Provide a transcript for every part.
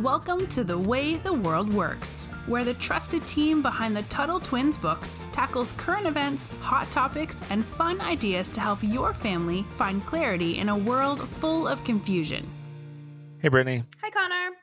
Welcome to The Way the World Works, where the trusted team behind the Tuttle Twins books tackles current events, hot topics, and fun ideas to help your family find clarity in a world full of confusion. Hey, Brittany. Hi, Connor.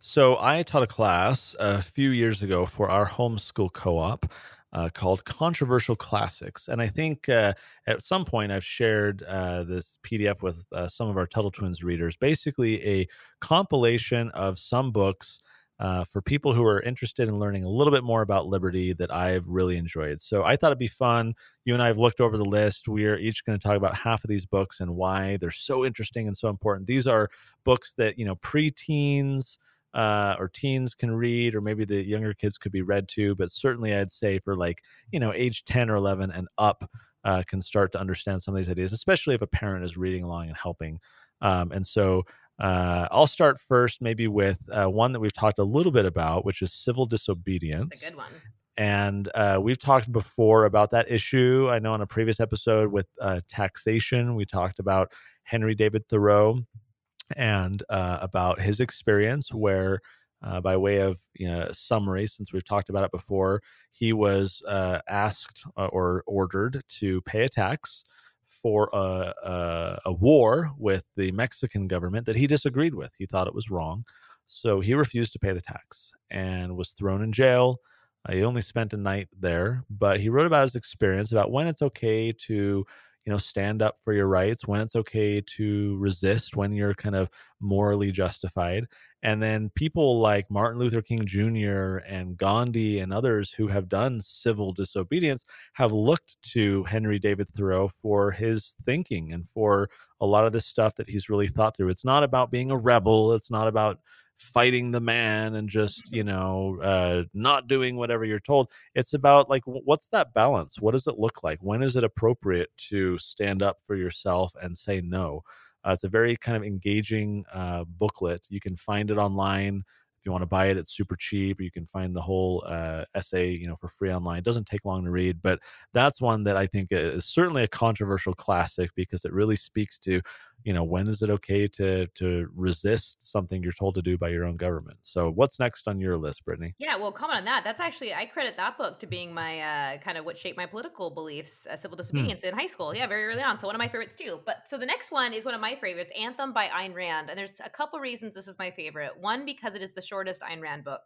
So, I taught a class a few years ago for our homeschool co op uh, called Controversial Classics. And I think uh, at some point I've shared uh, this PDF with uh, some of our Tuttle Twins readers, basically a compilation of some books. Uh, for people who are interested in learning a little bit more about liberty that I've really enjoyed. So I thought it'd be fun. You and I have looked over the list. We are each going to talk about half of these books and why they're so interesting and so important. These are books that, you know, preteens, uh, or teens can read, or maybe the younger kids could be read to. But certainly, I'd say for like you know age ten or eleven and up, uh, can start to understand some of these ideas, especially if a parent is reading along and helping. Um, and so. Uh, I'll start first, maybe with uh, one that we've talked a little bit about, which is civil disobedience. It's a good one. And uh, we've talked before about that issue. I know in a previous episode with uh, taxation, we talked about Henry David Thoreau and uh, about his experience where uh, by way of you know, summary, since we've talked about it before, he was uh, asked uh, or ordered to pay a tax for a, a, a, war with the Mexican government that he disagreed with. He thought it was wrong. So he refused to pay the tax and was thrown in jail. Uh, he only spent a night there, but he wrote about his experience about when it's okay to you know stand up for your rights when it's okay to resist when you're kind of morally justified. And then people like martin luther king jr and gandhi and others who have done civil disobedience have looked to henry david thoreau for his thinking and for a lot of this stuff that he's really thought through. It's not about being a rebel. It's not about fighting the man and just you know uh, not doing whatever you're told. It's about like what's that balance? What does it look like? When is it appropriate to stand up for yourself and say no? Uh, it's a very kind of engaging uh, booklet. You can find it online. If you want to buy it it's super cheap. You can find the whole uh, essay you know for free online. It doesn't take long to read but that's one that i think is certainly a controversial classic because it really speaks to you know when is it okay to to resist something you're told to do by your own government? So what's next on your list brittany? Yeah well comment on that. That's actually i credit that book to being my uh, kind of what shaped my political beliefs uh, civil hmm. disobedience hmm. in high school. Yeah very early on so one of my favorites too. But so the next one is one of my favorites anthem by Ayn Rand and there's a couple reasons this is my favorite. One because it is the shortest Ayn Rand book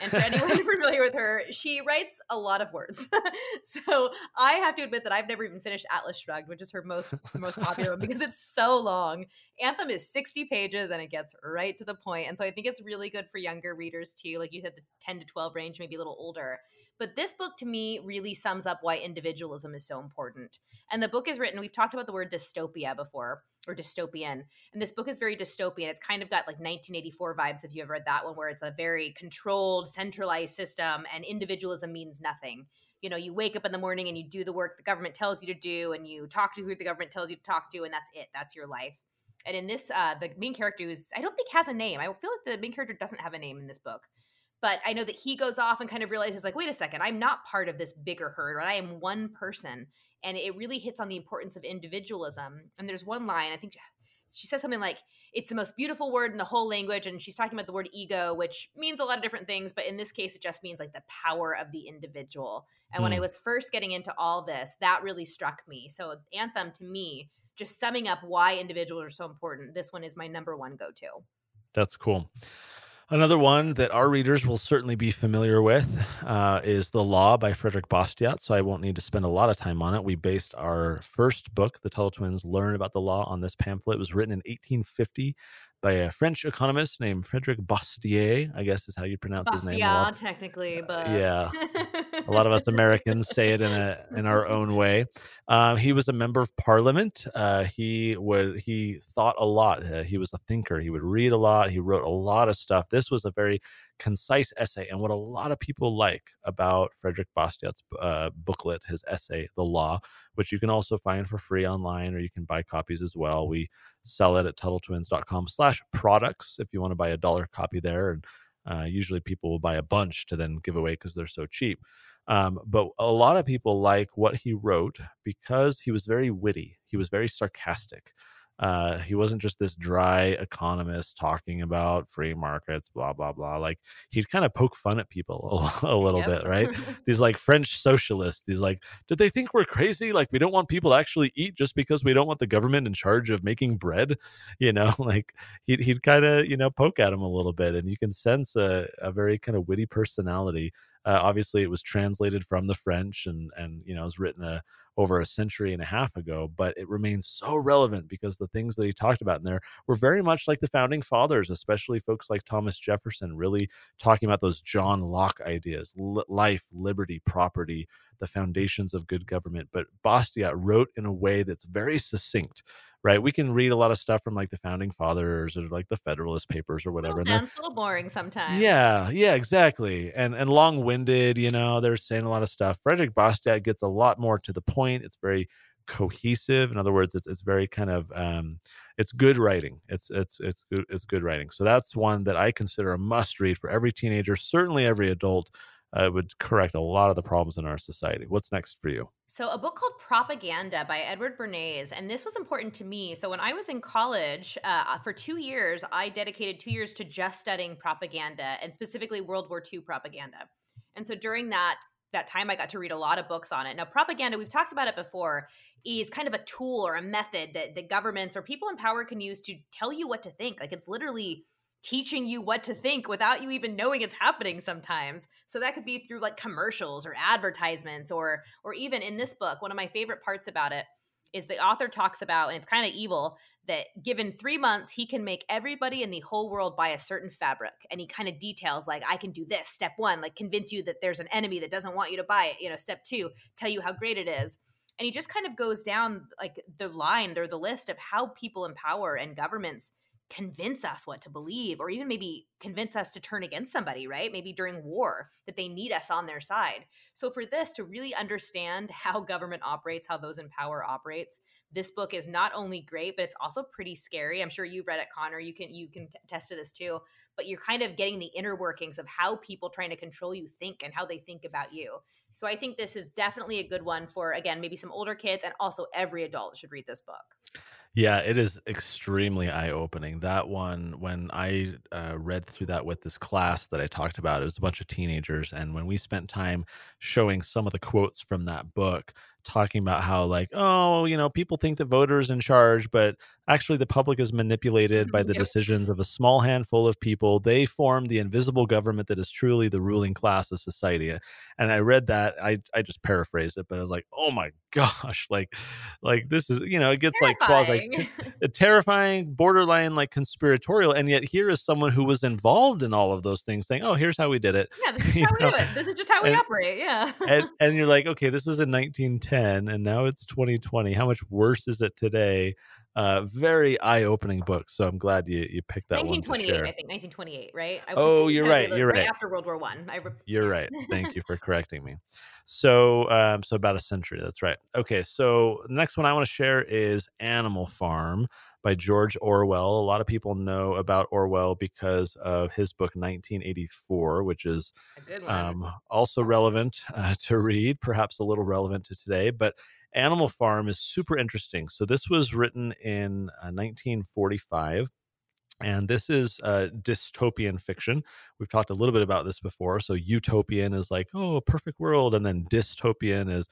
and for anyone familiar with her, she writes a lot of words. so I have to admit that I've never even finished Atlas Shrugged, which is her most most popular one because it's so long. Anthem is 60 pages and it gets right to the point. And so I think it's really good for younger readers too. Like you said, the 10 to 12 range, maybe a little older. But this book to me really sums up why individualism is so important. And the book is written, we've talked about the word dystopia before or dystopian. And this book is very dystopian. It's kind of got like 1984 vibes if you ever read that one, where it's a very controlled, centralized system and individualism means nothing. You know, you wake up in the morning and you do the work the government tells you to do, and you talk to who the government tells you to talk to, and that's it. That's your life. And in this, uh, the main character is, I don't think has a name. I feel like the main character doesn't have a name in this book but I know that he goes off and kind of realizes like, wait a second, I'm not part of this bigger herd, right? I am one person. And it really hits on the importance of individualism. And there's one line, I think she says something like, it's the most beautiful word in the whole language. And she's talking about the word ego, which means a lot of different things. But in this case, it just means like the power of the individual. And mm. when I hmm. was first getting into all this, that really struck me. So, Anthem to me, just summing up why individuals are so important, this one is my number one go to. That's cool. Another one that our readers will certainly be familiar with uh, is The Law by Frederick Bastiat. So I won't need to spend a lot of time on it. We based our first book, The Tuttle Twins Learn About the Law, on this pamphlet. It was written in 1850 by a French economist named Frederick Bastiat, I guess is how you pronounce Bastiat, his name. Well. technically, but yeah, a lot of us Americans say it in a in our own way. Uh, he was a member of Parliament. Uh, he would he thought a lot. Uh, he was a thinker. He would read a lot. He wrote a lot of stuff. This was a very concise essay, and what a lot of people like about Frederick Bastiat's uh, booklet, his essay, "The Law," which you can also find for free online, or you can buy copies as well. We sell it at TuttleTwins.com slash products if you want to buy a dollar copy there. And uh, usually people will buy a bunch to then give away because they're so cheap. Um, but a lot of people like what he wrote because he was very witty. He was very sarcastic. Uh, he wasn't just this dry economist talking about free markets, blah blah blah. Like he'd kind of poke fun at people a, a little Yep. bit, right? these like French socialists. These like, did they think we're crazy? Like we don't want people to actually eat just because we don't want the government in charge of making bread, you know? Like he'd he'd kind of you know poke at him a little bit, and you can sense a, a very kind of witty personality. Uh, obviously, it was translated from the French, and and you know it was written a, over a century and a half ago, but it remains so relevant because the things that he talked about in there were very much like the founding fathers, especially folks like Thomas Jefferson, really talking about those John Locke ideas: li- life, liberty, property, the foundations of good government. But Bastiat wrote in a way that's very succinct. Right, we can read a lot of stuff from like the founding fathers or like the Federalist Papers or whatever. And a little boring sometimes. yeah, yeah, exactly. And and long-winded, you know, they're saying a lot of stuff. Frederick Bastiat gets a lot more to the point. It's very cohesive. In other words, it's it's very kind of um it's good writing. It's it's it's good it's good writing. So that's one that I consider a must read for every teenager, certainly every adult. Uh, would correct a lot of the problems in our society. What's next for you? So, a book called Propaganda by Edward Bernays, and this was important to me. So, when I was in college uh, for two years, I dedicated two years to just studying propaganda and specifically World War II propaganda. And so, during that that time, I got to read a lot of books on it. Now, propaganda, we've talked about it before, is kind of a tool or a method that the governments or people in power can use to tell you what to think. Like, it's literally teaching you what to think without you even knowing it's happening sometimes. So that could be through like commercials or advertisements or or even in this book, one of my favorite parts about it is the author talks about and it's kind of evil that given 3 months he can make everybody in the whole world buy a certain fabric and he kind of details like I can do this step 1 like convince you that there's an enemy that doesn't want you to buy it, you know, step 2 tell you how great it is. And he just kind of goes down like the line or the list of how people in power and governments convince us what to believe or even maybe convince us to turn against somebody right? Maybe during war that they need us on their side. So for this to really understand how government operates how those in power operates this book is not only great but it's also pretty scary. I'm sure you've read it connor. You can you can attest to this too but you're kind of getting the inner workings of how people trying to control you think and how they think about you so i think this is definitely a good one for again maybe some older kids and also every adult should read this book Yeah, it is extremely eye opening. That one, when I uh, read through that with this class that I talked about, it was a bunch of teenagers. And when we spent time showing some of the quotes from that book, talking about how, like, oh, you know, people think that voters in charge, but actually the public is manipulated by the Yep. decisions of a small handful of people. They form the invisible government that is truly the ruling class of society. And I read that, I, I just paraphrased it, but I was like, oh my gosh, like, like this is, you know, it gets like quasi Terrifying. a terrifying, borderline like conspiratorial, and yet here is someone who was involved in all of those things, saying, "Oh, here's how we did it," yeah this is You how we do it this is just how we operate yeah and and you're like, "Okay, this was in 1910, and now it's 2020. How much worse is it today?" Uh, very eye-opening book. So I'm glad you you picked that one 1928. I think 1928, right? Oh, you're right, you're right. After World War One, I. re- You're right. Thank you for correcting me. So, um, so about a century. That's right. Okay. So, the next one I want to share is Animal Farm by George Orwell. A lot of people know about Orwell because of his book 1984, which is A good one. um, also relevant uh, to read, perhaps a little relevant to today. But Animal Farm is super interesting. So, this was written in uh, 1945. And this is uh, dystopian fiction. We've talked a little bit about this before. So, utopian is like, oh, a perfect world. And then dystopian is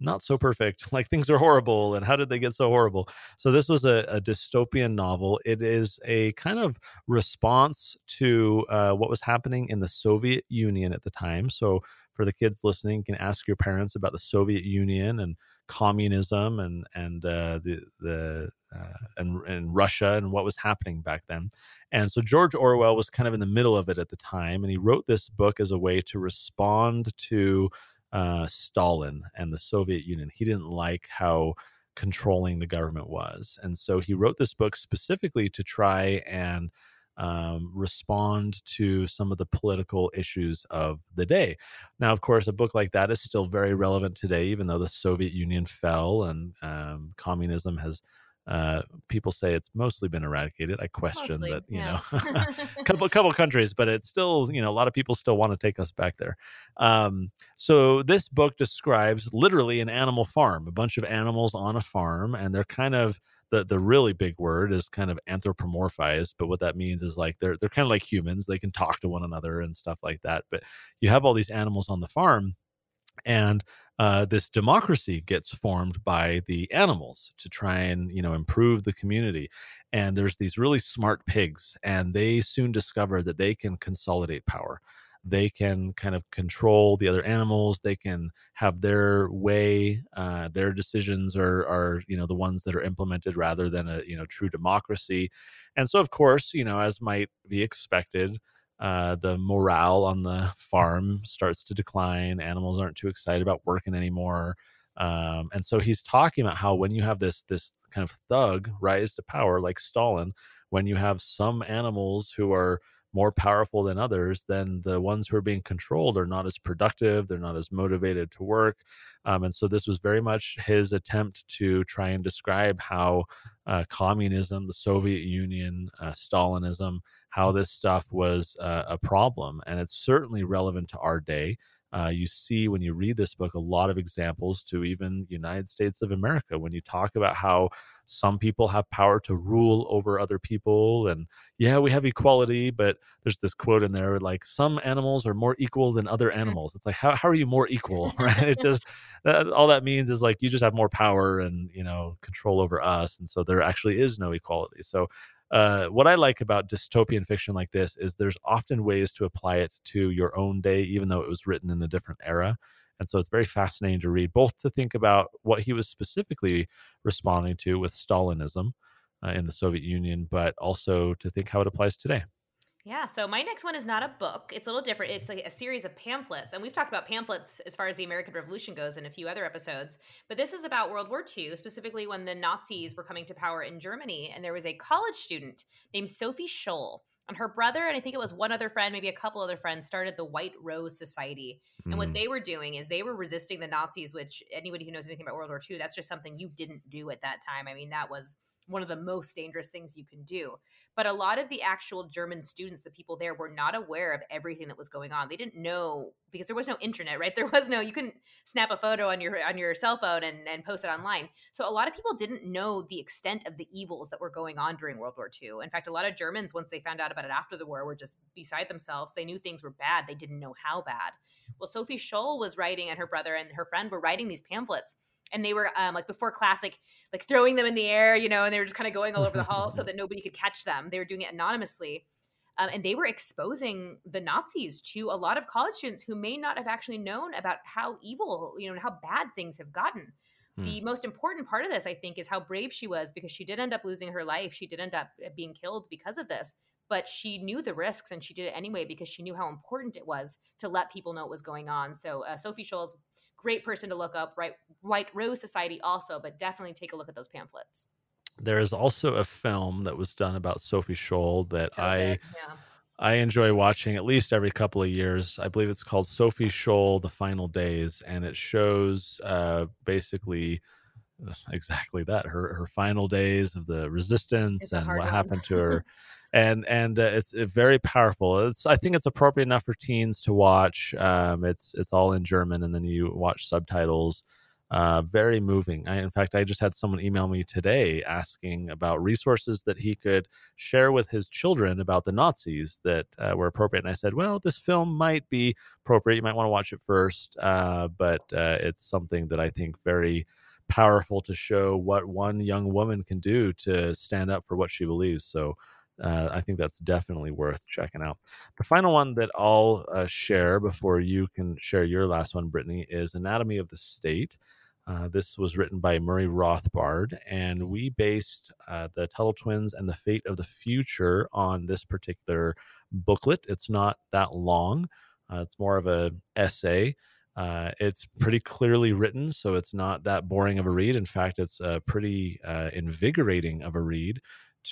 not so perfect. Like things are horrible. And how did they get so horrible? So, this was a, a dystopian novel. It is a kind of response to uh, what was happening in the Soviet Union at the time. So, for the kids listening, can ask your parents about the Soviet Union and communism and and uh, the the uh, and and Russia and what was happening back then. And so George Orwell was kind of in the middle of it at the time, and he wrote this book as a way to respond to uh, Stalin and the Soviet Union. He didn't like how controlling the government was, and so he wrote this book specifically to try and um, respond to some of the political issues of the day. Now, of course, a book like that is still very relevant today, even though the Soviet Union fell and um, communism has. Uh, people say it's mostly been eradicated. I question Mostly, that, you yeah. know, a couple couple countries, but it's still, you know, a lot of people still want to take us back there. Um, so this book describes literally an animal farm, a bunch of animals on a farm, and they're kind of the the really big word is kind of anthropomorphized but what that means is like they're they're kind of like humans they can talk to one another and stuff like that but you have all these animals on the farm and uh, this democracy gets formed by the animals to try and you know improve the community and there's these really smart pigs and they soon discover that they can consolidate power they can kind of control the other animals they can have their way uh, their decisions are are you know the ones that are implemented rather than a you know true democracy and so of course you know as might be expected uh, the morale on the farm starts to decline. Animals aren't too excited about working anymore. Um, and so he's talking about how when you have this this kind of thug rise to power like Stalin, when you have some animals who are more powerful than others, then the ones who are being controlled are not as productive. They're not as motivated to work. Um, and so this was very much his attempt to try and describe how uh, communism, the Soviet Union, uh, Stalinism, how this stuff was uh, a problem. And it's certainly relevant to our day. Uh, you see when you read this book a lot of examples to even United States of America when you talk about how some people have power to rule over other people and yeah we have equality but there's this quote in there like some animals are more equal than other mm-hmm. animals it's like how, how are you more equal right it just that, all that means is like you just have more power and you know control over us and so there actually is no equality so uh, what I like about dystopian fiction like this is there's often ways to apply it to your own day, even though it was written in a different era. And so it's very fascinating to read, both to think about what he was specifically responding to with Stalinism uh, in the Soviet Union, but also to think how it applies today. Yeah, so my next one is not a book. It's a little different. It's a, a, series of pamphlets. And we've talked about pamphlets as far as the American Revolution goes in a few other episodes. But this is about World War II, specifically when the Nazis were coming to power in Germany. And there was a college student named Sophie Scholl and her brother and i think it was one other friend maybe a couple other friends started the white rose society and mm. what they were doing is they were resisting the nazis which anybody who knows anything about world war ii that's just something you didn't do at that time i mean that was one of the most dangerous things you can do. But a lot of the actual German students, the people there, were not aware of everything that was going on. They didn't know because there was no internet, right? There was no you couldn't snap a photo on your on your cell phone and, and post it online. So a lot of people didn't know the extent of the evils that were going on during World War II. In fact, a lot of Germans, once they found out about it after the war, were just beside themselves. They knew things were bad. They didn't know how bad. Well, Sophie Scholl was writing, and her brother and her friend were writing these pamphlets and they were um, like before classic like throwing them in the air you know and they were just kind of going all over the hall so that nobody could catch them they were doing it anonymously um, and they were exposing the nazis to a lot of college students who may not have actually known about how evil you know how bad things have gotten hmm. the most important part of this i think is how brave she was because she did end up losing her life she did end up uh, being killed because of this but she knew the risks and she did it anyway because she knew how important it was to let people know what was going on so uh, sophie scholl's great person to look up. Right, White Rose Society also, but definitely take a look at those pamphlets. There is also a film that was done about Sophie Scholl that so I. yeah. I enjoy watching at least every couple of years. I believe it's called Sophie Scholl: The Final Days, and it shows uh, basically exactly that her her final days of the resistance and what one. happened to her and and uh, it's very powerful. It's I think it's appropriate enough for teens to watch. Um, it's it's all in German, and then you watch subtitles. Uh, very moving. I, in fact, I just had someone email me today asking about resources that he could share with his children about the Nazis that uh, were appropriate. And I said, well, this film might be appropriate. You might want to watch it first, uh, but uh, it's something that I think very powerful to show what one young woman can do to stand up for what she believes. So uh, I think that's definitely worth checking out. The final one that I'll uh, share before you can share your last one, Brittany, is Anatomy of the State. Uh, this was written by Murray Rothbard, and we based uh, the Tuttle Twins and the Fate of the Future on this particular booklet. It's not that long; uh, it's more of a essay. Uh, it's pretty clearly written, so it's not that boring of a read. In fact, it's pretty invigorating of a read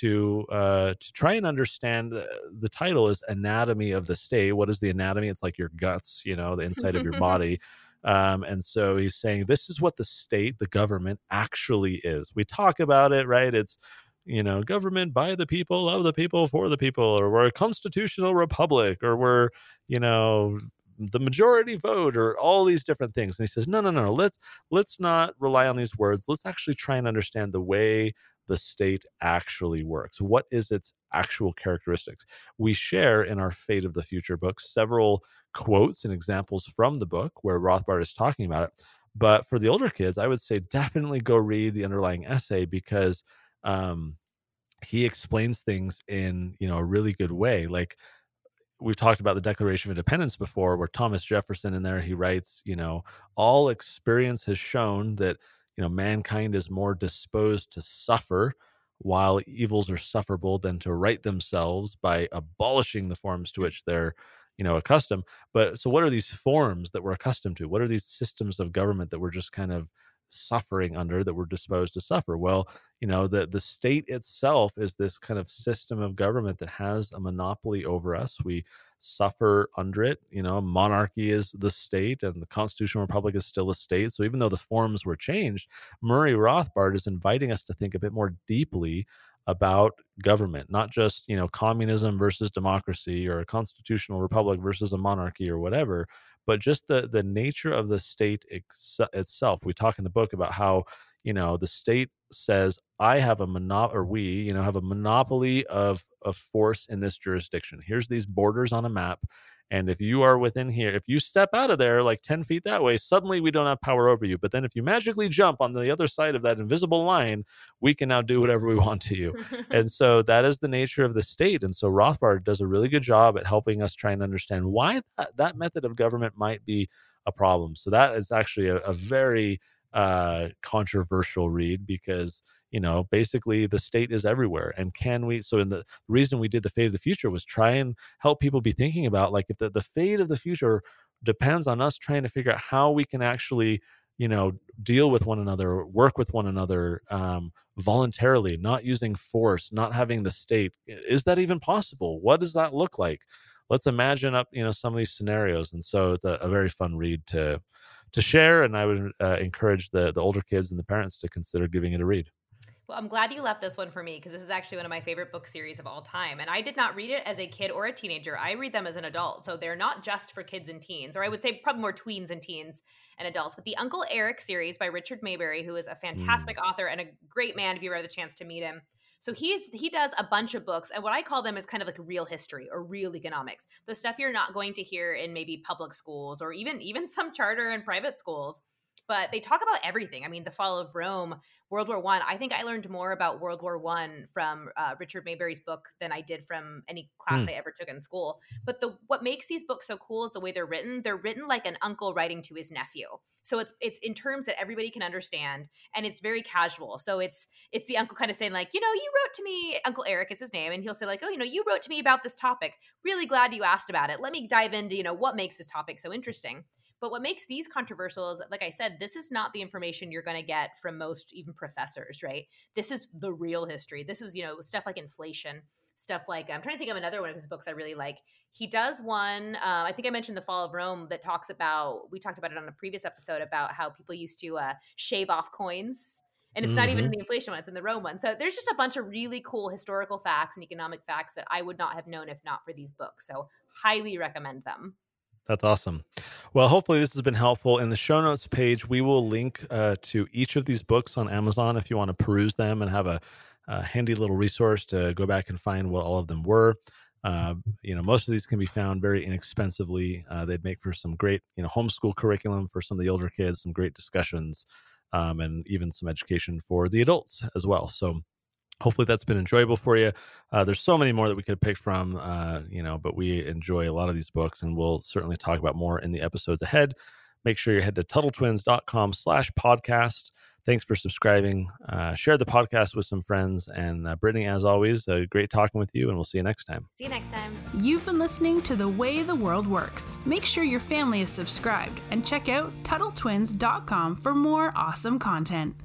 to uh, to try and understand the, the title is anatomy of the state. What is the anatomy? It's like your guts you know the inside of your body. Um, and so he's saying this is what the state the government actually is. We talk about it right? It's you know government by the people of the people for the people or we're a constitutional republic or we're you know the majority vote or all these different things. And he says no no no let's let's not rely on these words. Let's actually try and understand the way the state actually works. What is its actual characteristics? We share in our Fate of the Future book several quotes and examples from the book where Rothbard is talking about it. But for the older kids, I would say definitely go read the underlying essay because um, he explains things in you know a really good way. Like we've talked about the Declaration of Independence before, where Thomas Jefferson in there he writes, you know, all experience has shown that you know mankind is more disposed to suffer while evils are sufferable than to right themselves by abolishing the forms to which they're you know accustomed. But so what are these forms that we're accustomed to? What are these systems of government that we're just kind of suffering under that we're disposed to suffer? Well you know the the state itself is this kind of system of government that has a monopoly over us. We suffer under it you know monarchy is the state and the constitutional republic is still a state so even though the forms were changed murray rothbard is inviting us to think a bit more deeply about government, not just you know communism versus democracy or a constitutional republic versus a monarchy or whatever, but just the the nature of the state ex- itself. We talk in the book about how you know the state says I have a monop or we you know have a monopoly of of force in this jurisdiction. Here's these borders on a map, and if you are within here, if you step out of there like 10 feet that way, suddenly we don't have power over you. But then if you magically jump on the other side of that invisible line, we can now do whatever we want to you. and so that is the nature of the state. And so Rothbard does a really good job at helping us try and understand why that, that method of government might be a problem. So that is actually a, a very uh, controversial read because you know basically the state is everywhere and can we so in the reason we did the fate of the future was try and help people be thinking about like if the, the fate of the future depends on us trying to figure out how we can actually you know deal with one another work with one another um, voluntarily not using force not having the state is that even possible? What does that look like? Let's imagine up you know some of these scenarios and so it's a, a very fun read to to share and i would uh, encourage the the older kids and the parents to consider giving it a read well, I'm glad you left this one for me because this is actually one of my favorite book series of all time. And I did not read it as a kid or a teenager. I read them as an adult. So they're not just for kids and teens, or I would say probably more tweens and teens and adults. But the Uncle Eric series by Richard Maybury, who is a fantastic mm. author and a great man if you ever had the chance to meet him. So he's he does a bunch of books, and what I call them is kind of like real history or real economics, the stuff you're not going to hear in maybe public schools or even even some charter and private schools but they talk about everything. I mean, the fall of Rome, World War One. I. I think I learned more about World War One from uh, Richard Maybury's book than I did from any class mm. I ever took in school. But the what makes these books so cool is the way they're written. They're written like an uncle writing to his nephew. So it's it's in terms that everybody can understand, and it's very casual. So it's it's the uncle kind of saying like, you know, you wrote to me. Uncle Eric is his name, and he'll say like, oh, you know, you wrote to me about this topic. Really glad you asked about it. Let me dive into you know what makes this topic so interesting. But what makes these controversial is, like I said, this is not the information you're going to get from most even professors, right? This is the real history. This is, you know, stuff like inflation, stuff like I'm trying to think of another one of his books I really like. He does one, uh, I think I mentioned The Fall of Rome, that talks about, we talked about it on a previous episode about how people used to uh, shave off coins and it's mm-hmm. not even in mm-hmm. the inflation one it's in the rome one so there's just a bunch of really cool historical facts and economic facts that i would not have known if not for these books so highly recommend them that's awesome. Well, hopefully this has been helpful. In the show notes page, we will link uh, to each of these books on Amazon if you want to peruse them and have a, a handy little resource to go back and find what all of them were. Uh, you know, most of these can be found very inexpensively. Uh, they'd make for some great, you know, homeschool curriculum for some of the older kids, some great discussions, um, and even some education for the adults as well. So hopefully that's been enjoyable for you. Uh, there's so many more that we could pick from uh, you know but we enjoy a lot of these books and we'll certainly talk about more in the episodes ahead. Make sure you head to tuttletwins.com slash podcast. Thanks for subscribing. Uh, share the podcast with some friends and uh, brittany as always uh, great talking with you and we'll see you next time. See you next time. You've been listening to the way the world works. Make sure your family is subscribed and check out tuttletwins.com for more awesome content